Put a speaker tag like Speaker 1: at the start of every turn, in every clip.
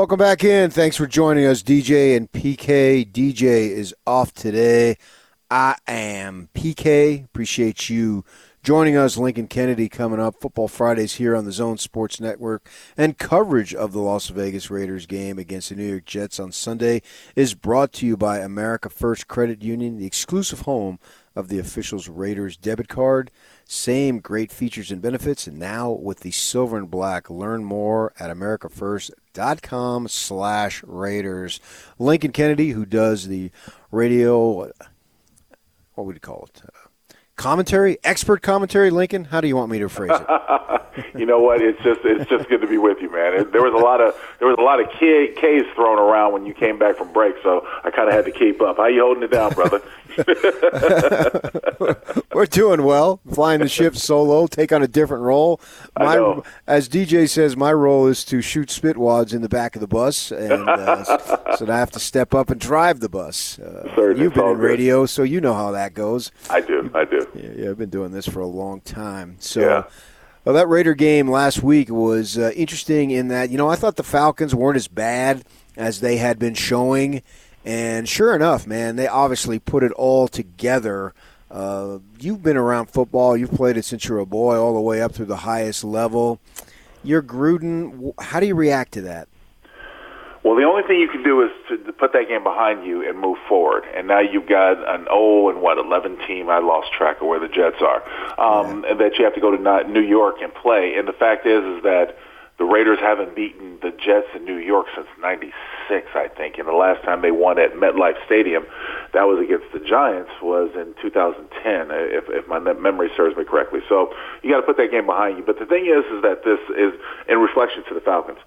Speaker 1: Welcome back in. Thanks for joining us, DJ and PK. DJ is off today. I am PK. Appreciate you joining us. Lincoln Kennedy coming up. Football Fridays here on the Zone Sports Network. And coverage of the Las Vegas Raiders game against the New York Jets on Sunday is brought to you by America First Credit Union, the exclusive home of the officials Raiders debit card. Same great features and benefits, and now with the silver and black. Learn more at americafirst.com slash Raiders. Lincoln Kennedy, who does the radio, what would you call it? Uh, commentary, expert commentary. Lincoln, how do you want me to phrase it?
Speaker 2: you know what? It's just it's just good to be with you, man. It, there was a lot of there was a lot of K's thrown around when you came back from break, so I kind of had to keep up. How you holding it down, brother?
Speaker 1: We're doing well, flying the ship solo, take on a different role.
Speaker 2: My,
Speaker 1: as DJ says, my role is to shoot spitwads in the back of the bus, and uh, so I have to step up and drive the bus. Uh, you've been in radio, so you know how that goes.
Speaker 2: I do, I do.
Speaker 1: Yeah, yeah I've been doing this for a long time. So. Yeah. Well, that Raider game last week was uh, interesting in that, you know, I thought the Falcons weren't as bad as they had been showing. And sure enough, man, they obviously put it all together. Uh, you've been around football. You've played it since you were a boy, all the way up through the highest level. You're Gruden. How do you react to that?
Speaker 2: Well, the only thing you can do is to, put that game behind you and move forward. And now you've got an oh and what eleven team. I lost track of where the Jets are. Um, yeah. And that you have to go to New York and play. And the fact is, is that the Raiders haven't beaten the Jets in New York since '96, I think. And the last time they won at MetLife Stadium, that was against the Giants, was in 2010, if, if my memory serves me correctly. So you got to put that game behind you. But the thing is, is that this is in reflection to the Falcons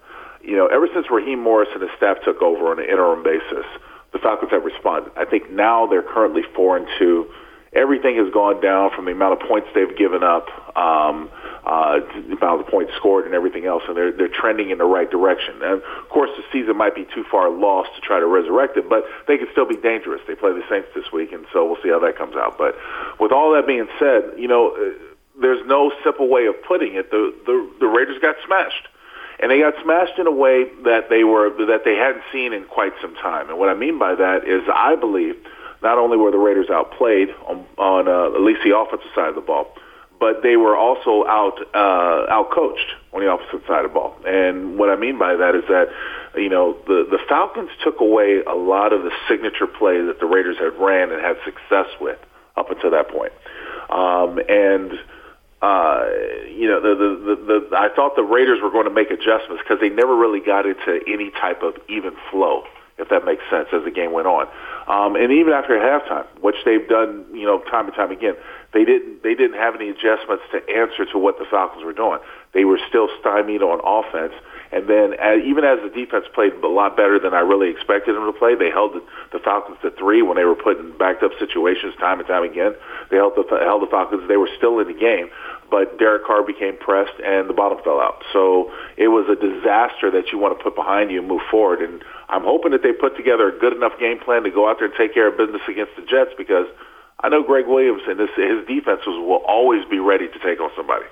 Speaker 2: you know, ever since Raheem Morris and his staff took over on an interim basis, the Falcons have responded. I think now they're currently four and two. Everything has gone down from the amount of points they've given up, um, uh, the amount of points scored, and everything else, and they're they're trending in the right direction. And of course, the season might be too far lost to try to resurrect it, but they could still be dangerous. They play the Saints this week, and so we'll see how that comes out. But with all that being said, you know, uh, there's no simple way of putting it. The the, the Raiders got smashed and they got smashed in a way that they were that they hadn't seen in quite some time. And what I mean by that is, I believe not only were the Raiders outplayed on, on uh, at least the offensive side of the ball, but they were also out uh, out coached on the opposite side of the ball. And what I mean by that is that you know the the Falcons took away a lot of the signature play that the Raiders had ran and had success with up until that point. Um, and uh, you know, the, the, the, the, I thought the Raiders were going to make adjustments because they never really got into any type of even flow, if that makes sense, as the game went on. Um, and even after halftime, which they've done, you know, time and time again, they didn't they didn't have any adjustments to answer to what the Falcons were doing. They were still stymied on offense. And then, as, even as the defense played a lot better than I really expected them to play, they held the, Falcons to three when they were put in backed up situations time and time again. They held the held the Falcons. They were still in the game, but Derek Carr became pressed and the bottom fell out. So it was a disaster that you want to put behind you and move forward. And I'm hoping that they put together a good enough game plan to go out there and take care of business against the Jets because I know Gregg Williams and his, his defenses will always be ready to take on somebody.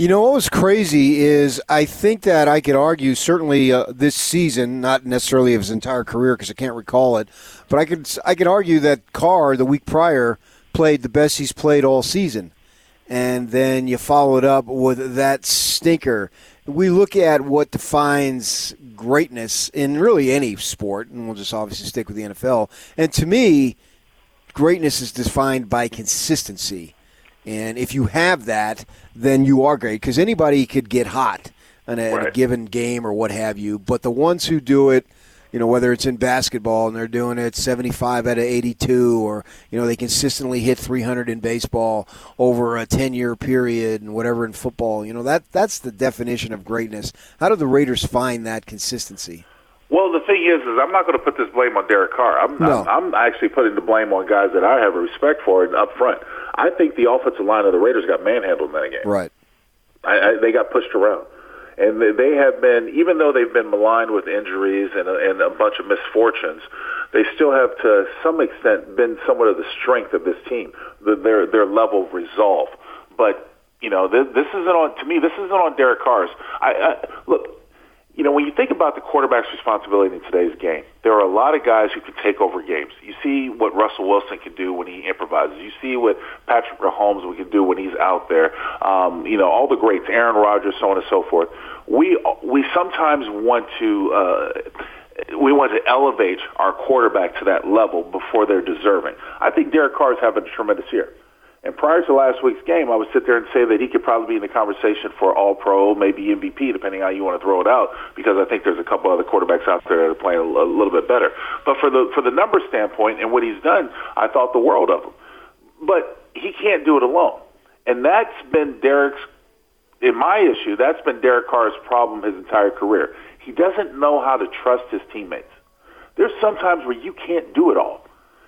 Speaker 1: You know what was crazy is I think that I could argue certainly uh, this season, not necessarily of his entire career because I can't recall it, but I could I could argue that Carr the week prior played the best he's played all season and then you follow it up with that stinker. We look at what defines greatness in really any sport, and we'll just obviously stick with the NFL. And to me, greatness is defined by consistency. And if you have that, then you are great because anybody could get hot in a, right. a given game or what have you. But the ones who do it – you know, whether it's in basketball and they're doing it 75 out of 82, or, you know, they consistently hit 300 in baseball over a 10 year period and whatever in football. You know, that that's the definition of greatness. How do the Raiders find that consistency?
Speaker 2: Well, the thing is, is I'm not going to put this blame on Derek Carr. I'm, no. I'm, I'm actually putting the blame on guys that I have a respect for and up front. I think the offensive line of the Raiders got manhandled in that game.
Speaker 1: Right.
Speaker 2: I, I, they got pushed around and they they have been, even though they've been maligned with injuries and a, and a bunch of misfortunes, they still have to some extent been somewhat of the strength of this team, the, their their level of resolve. But you know, this, this isn't on to me. This isn't on Derek Carr's. I, I look. You know, when you think about the quarterback's responsibility in today's game, there are a lot of guys who can take over games. You see what Russell Wilson can do when he improvises. You see what Patrick Mahomes we can do when he's out there. Um, you know, all the greats, Aaron Rodgers, so on and so forth. We we sometimes want to. Uh, we want to elevate our quarterback to that level before they're deserving. I think Derek Carr is having a tremendous year. And prior to last week's game, I would sit there and say that he could probably be in the conversation for All Pro, maybe MVP, depending on how you want to throw it out, because I think there's a couple other quarterbacks out there that are playing a, little bit better. But for the for the number standpoint and what he's done, I thought the world of him. But he can't do it alone, and that's been Derek's. In my issue, that's been Derek Carr's problem his entire career. He doesn't know how to trust his teammates. There's sometimes where you can't do it all.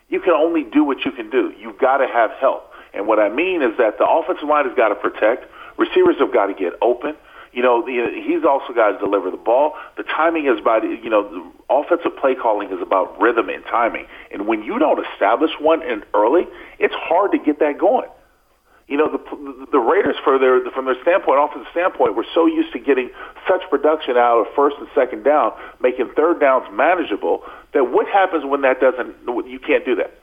Speaker 2: You can only do what you can do. You've got to have help. And what I mean is that the offensive line has got to protect. Receivers have got to get open. You know, he's also got to deliver the ball. The timing is about, you know, the offensive play calling is about rhythm and timing. And when you don't establish one in early, it's hard to get that going. You know, the the Raiders, for their from their standpoint, offensive standpoint, were so used to getting such production out of first and second down, making third downs manageable. That what happens when that doesn't? You can't do that.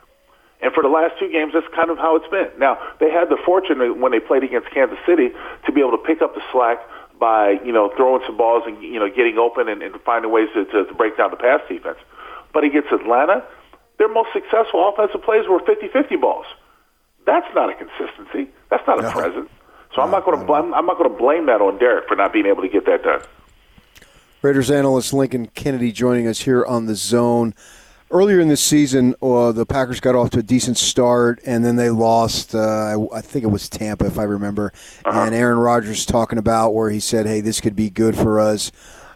Speaker 2: And for the last two games, that's kind of how it's been. Now, they had the fortune when they played against Kansas City to be able to pick up the slack by, you know, throwing some balls and, you know, getting open and, and finding ways to, to, to break down the pass defense. But against Atlanta, their most successful offensive plays were 50-50 balls. That's not a consistency. That's not a no. presence. So no, I'm not going to blame. I'm not going to blame that on Derek for not being able to get that done.
Speaker 1: Raiders analyst Lincoln Kennedy joining us here on the Zone earlier in the season, uh, the Packers got off to a decent start, and then they lost. Uh, I think it was Tampa, if I remember. Uh-huh. And Aaron Rodgers talking about where he said, "Hey, this could be good for us."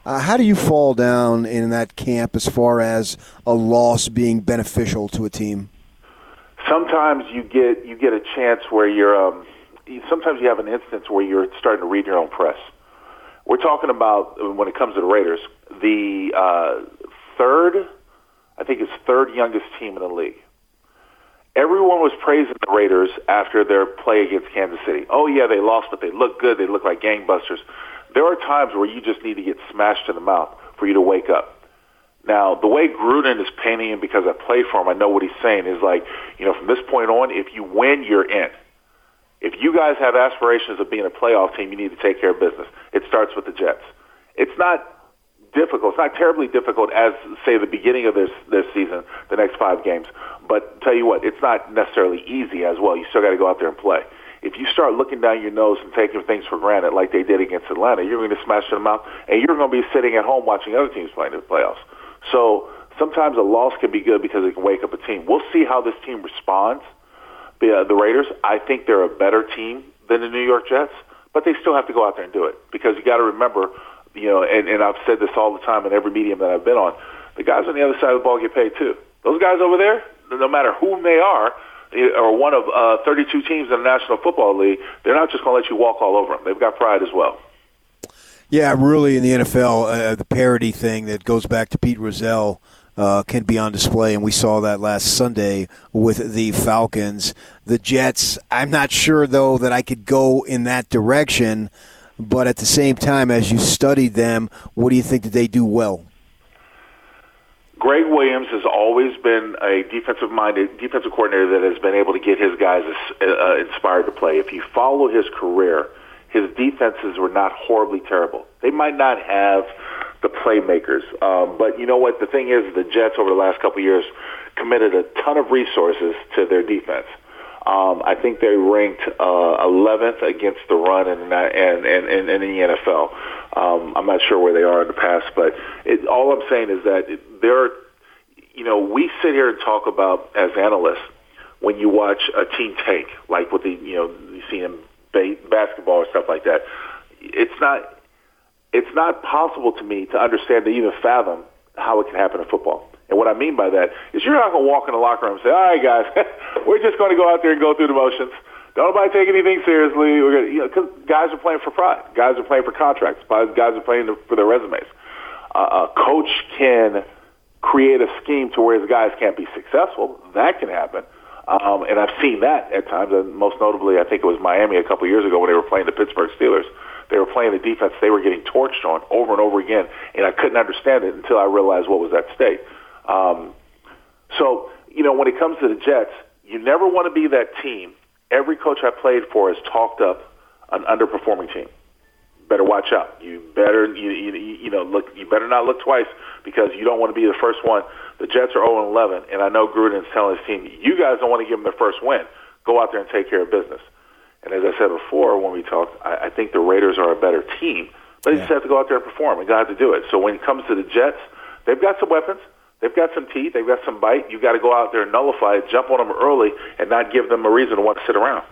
Speaker 1: Uh, how do you fall down in that camp as far as a loss being beneficial to a team?
Speaker 2: Sometimes you get you get a chance where you're. Um, sometimes you have an instance where you're starting to read your own press. We're talking about when it comes to the Raiders, the uh, third I think his third youngest team in the league. Everyone was praising the Raiders after their play against Kansas City. Oh yeah, they lost, but they look good. They look like gangbusters. There are times where you just need to get smashed in the mouth for you to wake up. Now, the way Gruden is painting him, because I play for him, I know what he's saying is like, you know, from this point on, if you win, you're in. If you guys have aspirations of being a playoff team, you need to take care of business. It starts with the Jets. It's not difficult. It's not terribly difficult as say the beginning of this this season, the next five games. But tell you what, it's not necessarily easy as well. You still got to go out there and play. If you start looking down your nose and taking things for granted like they did against Atlanta, you're going to smash them out, and you're going to be sitting at home watching other teams playing in the playoffs. So sometimes a loss can be good because it can wake up a team. We'll see how this team responds. The, uh, the Raiders, I think they're a better team than the New York Jets, but they still have to go out there and do it because you got to remember you know, and, and I've said this all the time in every medium that I've been on. The guys on the other side of the ball get paid too. Those guys over there, no matter whom they are, are one of uh, 32 teams in the National Football League. They're not just going to let you walk all over them. They've got pride as well.
Speaker 1: Yeah, really, in the NFL, uh, the parity thing that goes back to Pete Rozelle uh, can be on display, and we saw that last Sunday with the Falcons. The Jets, I'm not sure, though, that I could go in that direction. But at the same time, as you studied them, what do you think that they do well?
Speaker 2: Gregg Williams has always been a defensive-minded defensive coordinator that has been able to get his guys uh, inspired to play. If you follow his career, his defenses were not horribly terrible. They might not have the playmakers, um, but you know what? The thing is, the Jets over the last couple of years committed a ton of resources to their defense. Um, I think they ranked uh, 11th against the run in, and, and, in the NFL. Um, I'm not sure where they are in the past, but it, all I'm saying is that there, you know, we sit here and talk about as analysts when you watch a team tank, like what the you know you see in ba- basketball or stuff like that. It's not it's not possible to me to understand to even fathom how it can happen in football. And what I mean by that is you're not going to walk in the locker room and say, all right, guys, we're just going to go out there and go through the motions. Don't nobody take anything seriously. We're gonna, you know, cause guys are playing for pride. Guys are playing for contracts. Guys are playing for their resumes. Uh, a coach can create a scheme to where his guys can't be successful. That can happen. Um, and I've seen that at times, and most notably, I think it was Miami a couple years ago when they were playing the Pittsburgh Steelers. They were playing the defense they were getting torched on over and over again, and I couldn't understand it until I realized what was at stake. Um, so, you know, when it comes to the Jets, you never want to be that team. Every coach I played for has talked up an underperforming team. Better watch out. You better you, you, you know look. You better not look twice because you don't want to be the first one. The Jets are 0 11, and I know Gruden's telling his team, "You guys don't want to give them their first win. Go out there and take care of business." And as I said before when we talked, I, I think the Raiders are a better team, but they yeah. just have to go out there and perform, and God to do it. So when it comes to the Jets, they've got some weapons. They've got some teeth. They've got some bite. You've got to go out there and nullify it, jump on them early, and not give them a reason to want to sit around.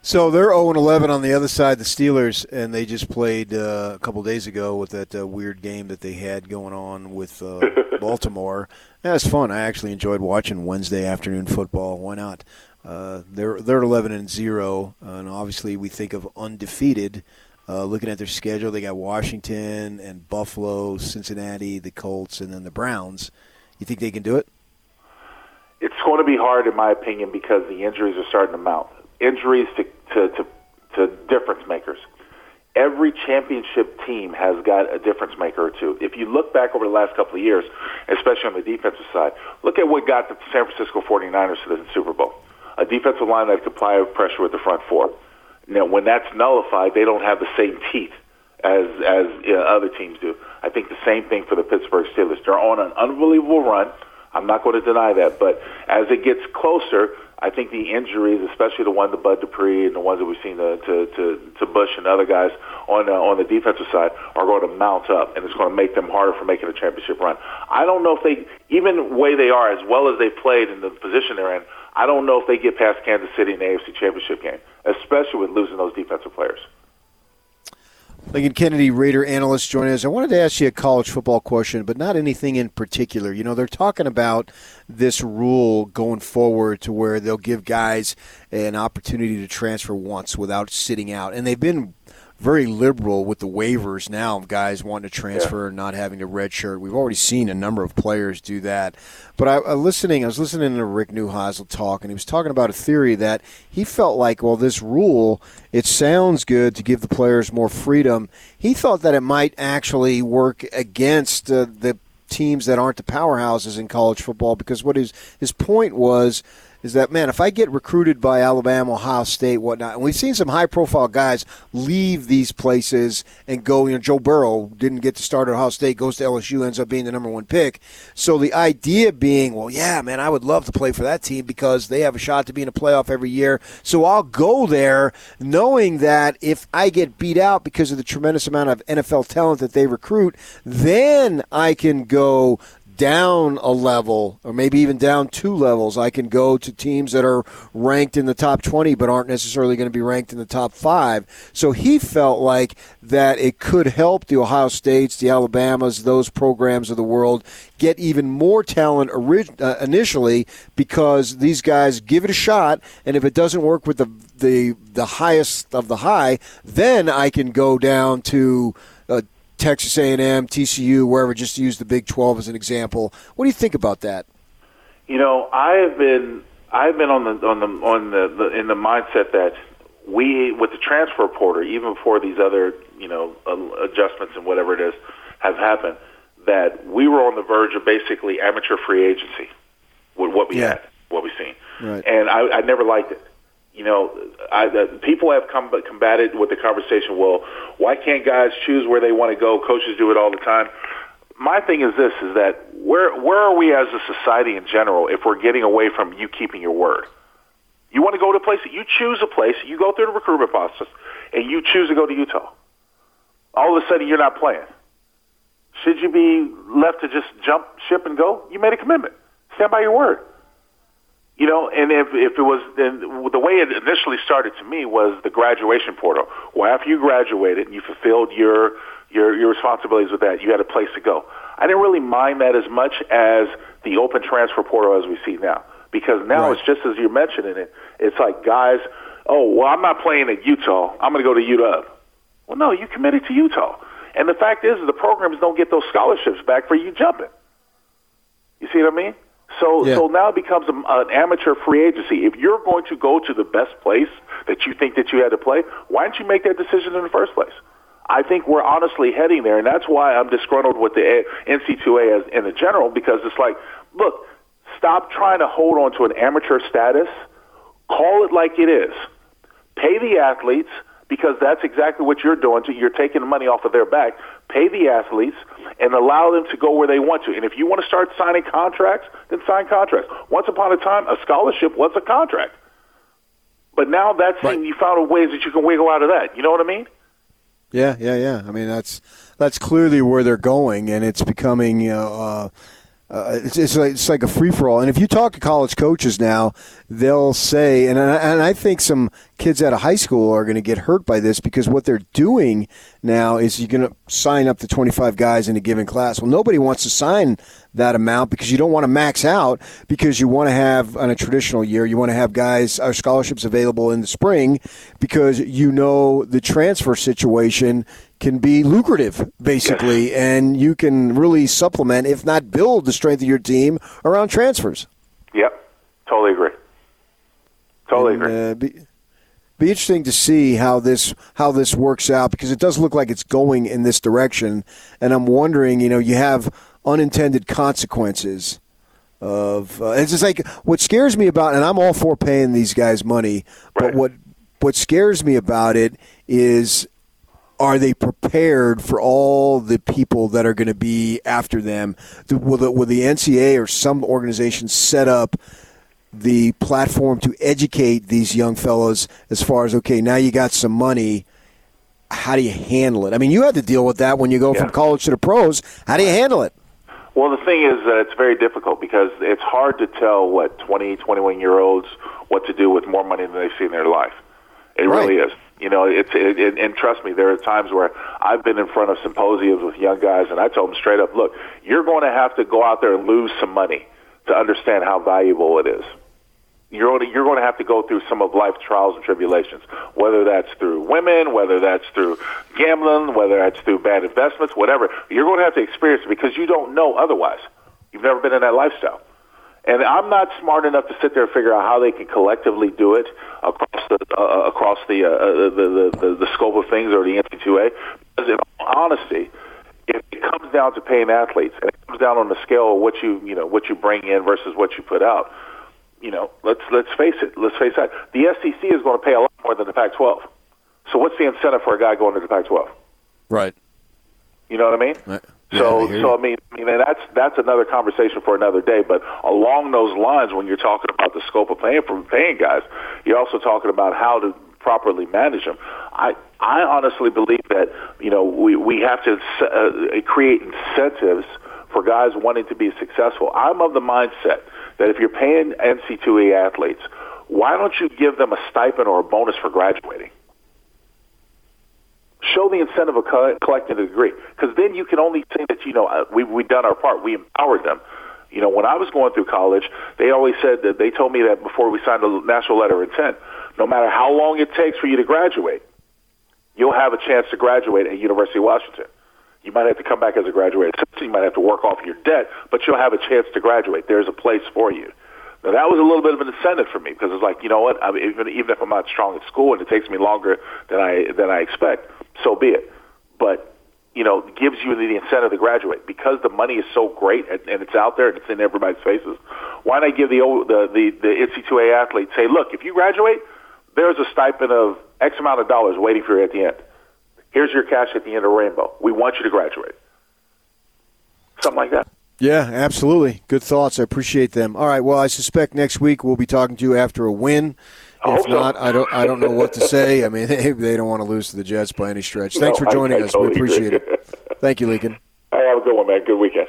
Speaker 1: So they're 0 11 on the other side, the Steelers, and they just played uh, a couple days ago with that uh, weird game that they had going on with uh, Baltimore. That was fun. I actually enjoyed watching Wednesday afternoon football. Why not? Uh, they're they're 11 and zero, and obviously we think of undefeated. Uh, looking at their schedule, they got Washington and Buffalo, Cincinnati, the Colts, and then the Browns. You think they can do it?
Speaker 2: It's going to be hard, in my opinion, because the injuries are starting to mount. Injuries to to, to, to difference makers. Every championship team has got a difference maker or two. If you look back over the last couple of years, especially on the defensive side, look at what got the San Francisco 49ers to the Super Bowl. A defensive line that could apply pressure with the front four. Now, when that's nullified, they don't have the same teeth as as you know, other teams do. I think the same thing for the Pittsburgh Steelers. They're on an unbelievable run. I'm not going to deny that, but as it gets closer, I think the injuries, especially the one to Bud Dupree and the ones that we've seen to to to, to Bush and other guys on uh, on the defensive side, are going to mount up, and it's going to make them harder for making a championship run. I don't know if they, even the way they are, as well as they played in the position they're in, I don't know if they get past Kansas City in the AFC Championship game, especially with losing those defensive players.
Speaker 1: Lincoln Kennedy, Raider analyst, joining us. I wanted to ask you a college football question, but not anything in particular. You know, they're talking about this rule going forward to where they'll give guys an opportunity to transfer once without sitting out. And they've been very liberal with the waivers now of guys wanting to transfer and not having a red shirt. We've already seen a number of players do that. But I, I listening, I was listening to Rick Neuheisel talk, and he was talking about a theory that he felt like, well, this rule, it sounds good to give the players more freedom. He thought that it might actually work against uh, the teams that aren't the powerhouses in college football because what his his point was is that man, if I get recruited by Alabama, Ohio State, whatnot, and we've seen some high profile guys leave these places and go. You know, Joe Burrow didn't get to start at Ohio State, goes to LSU, ends up being the number one pick. So the idea being, well, yeah, man, I would love to play for that team because they have a shot to be in a playoff every year. So I'll go there knowing that if I get beat out because of the tremendous amount of NFL talent that they recruit, then I can go down a level or maybe even down two levels, I can go to teams that are ranked in the top 20 but aren't necessarily going to be ranked in the top five. So he felt like that it could help the Ohio States, the Alabamas, those programs of the world get even more talent orig- uh, initially because these guys give it a shot, and if it doesn't work with the the the highest of the high, then I can go down to uh, Texas A&M, TCU, wherever, just to use the Big 12 as an example. What do you think about that?
Speaker 2: You know, I've been I've been on the on the on the, the in the mindset that we with the transfer portal, even before these other you know um, adjustments and whatever it is have happened, that we were on the verge of basically amateur free agency with what we yeah. had, what we seen, right. and I, I never liked it you know, I, uh, people have come, combated with the conversation. Well, why can't guys choose where they want to go? Coaches do it all the time. My thing is this: is that where where are we as a society in general if we're getting away from you keeping your word? You want to go to a place that you choose a place, you go through the recruitment process, and you choose to go to Utah. All of a sudden, you're not playing. Should you be left to just jump ship and go? You made a commitment. Stand by your word. You know, and if if it was then the way it initially started to me was the graduation portal. Well, after you graduated and you fulfilled your your your responsibilities with that, you had a place to go. I didn't really mind that as much as the open transfer portal as we see now, because now right. it's just as you're mentioning it. It's like guys, oh well, I'm not playing at Utah. I'm going to go to UW. Well, no, you committed to Utah, and the fact is, the programs don't get those scholarships back for you jumping. You see what I mean? So,
Speaker 1: Yeah.
Speaker 2: so now it becomes a, an amateur free agency. If you're going to go to the best place that you think that you had to play, why didn't you make that decision in the first place? I think we're honestly heading there, and that's why I'm disgruntled with the NC2A as in the general because it's like, look, stop trying to hold on to an amateur status. Call it like it is. Pay the athletes because that's exactly what you're doing. To, you're taking the money off of their back. Pay the athletes and allow them to go where they want to. And if you want to start signing contracts, then sign contracts. Once upon a time, a scholarship was a contract. But now that's
Speaker 1: Right.
Speaker 2: you found ways that you can wiggle out of that. You know what I mean?
Speaker 1: Yeah, yeah, yeah. I mean, that's that's clearly where they're going, and it's becoming. You know, uh, uh, it's, it's like it's like a free for all. And if you talk to college coaches now, they'll say, and I, and I think some kids out of high school are going to get hurt by this because what they're doing now is you're going to sign up to 25 guys in a given class. Well, nobody wants to sign that amount because you don't want to max out because you want to have on a traditional year you want to have guys or scholarships available in the spring because you know the transfer situation can be lucrative basically and you can really supplement if not build the strength of your team around transfers
Speaker 2: Yep. Totally agree. Totally
Speaker 1: And,
Speaker 2: agree.
Speaker 1: uh, be, be interesting to see how this how this works out because it does look like it's going in this direction, and I'm wondering, you know, you have unintended consequences of uh, it's just like what scares me about, and I'm all for paying these guys money, but what what scares me about it is are they prepared for all the people that are going to be after them? Will the, will the NCAA or some organization set up the platform to educate these young fellows as far as okay, now you got some money. How do you handle it? I mean, you had to deal with that when you go from college to the pros. How do you handle it?
Speaker 2: Well, the thing is that it's very difficult because it's hard to tell what 20, 21 year olds what to do with more money than they've seen in their life. It
Speaker 1: Right.
Speaker 2: really is. You know, it's it, it, and trust me, there are times where I've been in front of symposiums with young guys, and I told them straight up, look, you're going to have to go out there and lose some money to understand how valuable it is. You're to, you're going to have to go through some of life's trials and tribulations, whether that's through women, whether that's through gambling, whether that's through bad investments, whatever. You're going to have to experience it because you don't know otherwise. You've never been in that lifestyle. And I'm not smart enough to sit there and figure out how they can collectively do it across the uh, across the, uh, the, the the the scope of things or the NC2A. Because in all honesty, if it comes down to paying athletes, and it comes down on the scale of what you you know what you bring in versus what you put out, you know, let's let's face it. Let's face that the SEC is going to pay a lot more than the Pac-12. So what's the incentive for a guy going to the Pac-12?
Speaker 1: Right.
Speaker 2: You know what I mean?
Speaker 1: Right. Yeah,
Speaker 2: So,
Speaker 1: I
Speaker 2: so. I mean, I mean, and that's that's another conversation for another day. But along those lines, when you're talking about the scope of paying for paying guys, you're also talking about how to properly manage them. I I honestly believe that you know we we have to uh, create incentives for guys wanting to be successful. I'm of the mindset that if you're paying NC2A athletes, why don't you give them a stipend or a bonus for graduating? Show the incentive of co- collecting a degree. Because then you can only say that you know uh, we we done our part. We empowered them. You know when i was going through college they always said that they told me that before we signed a national letter of intent no matter how long it takes for you to graduate you'll have a chance to graduate at university of washington. You might have to come back as a graduate you might have to work off your debt but you'll have a chance to graduate. There's a place for you now that was a little bit of an incentive for me because it's like, you know what? I mean, even even if I'm not strong at school and it takes me longer than I than I expect, so be it. But you know, gives you the incentive to graduate because the money is so great and, and it's out there and it's in everybody's faces. Why not give the the the, the NC2A athletes say, look, if you graduate, there's a stipend of X amount of dollars waiting for you at the end. Here's your cash at the end of rainbow. We want you to graduate. Something like that.
Speaker 1: Yeah, absolutely. Good thoughts. I appreciate them. All right. Well, I suspect next week we'll be talking to you after a win.
Speaker 2: I
Speaker 1: If
Speaker 2: hope so.
Speaker 1: not, I don't. I don't know what to say. I mean, they, they don't want to lose to the Jets by any stretch. Thanks
Speaker 2: No,
Speaker 1: for joining
Speaker 2: I
Speaker 1: us.
Speaker 2: totally
Speaker 1: we appreciate
Speaker 2: agree.
Speaker 1: it. Thank you, Lincoln.
Speaker 2: All right, have a good one, man. Good weekend.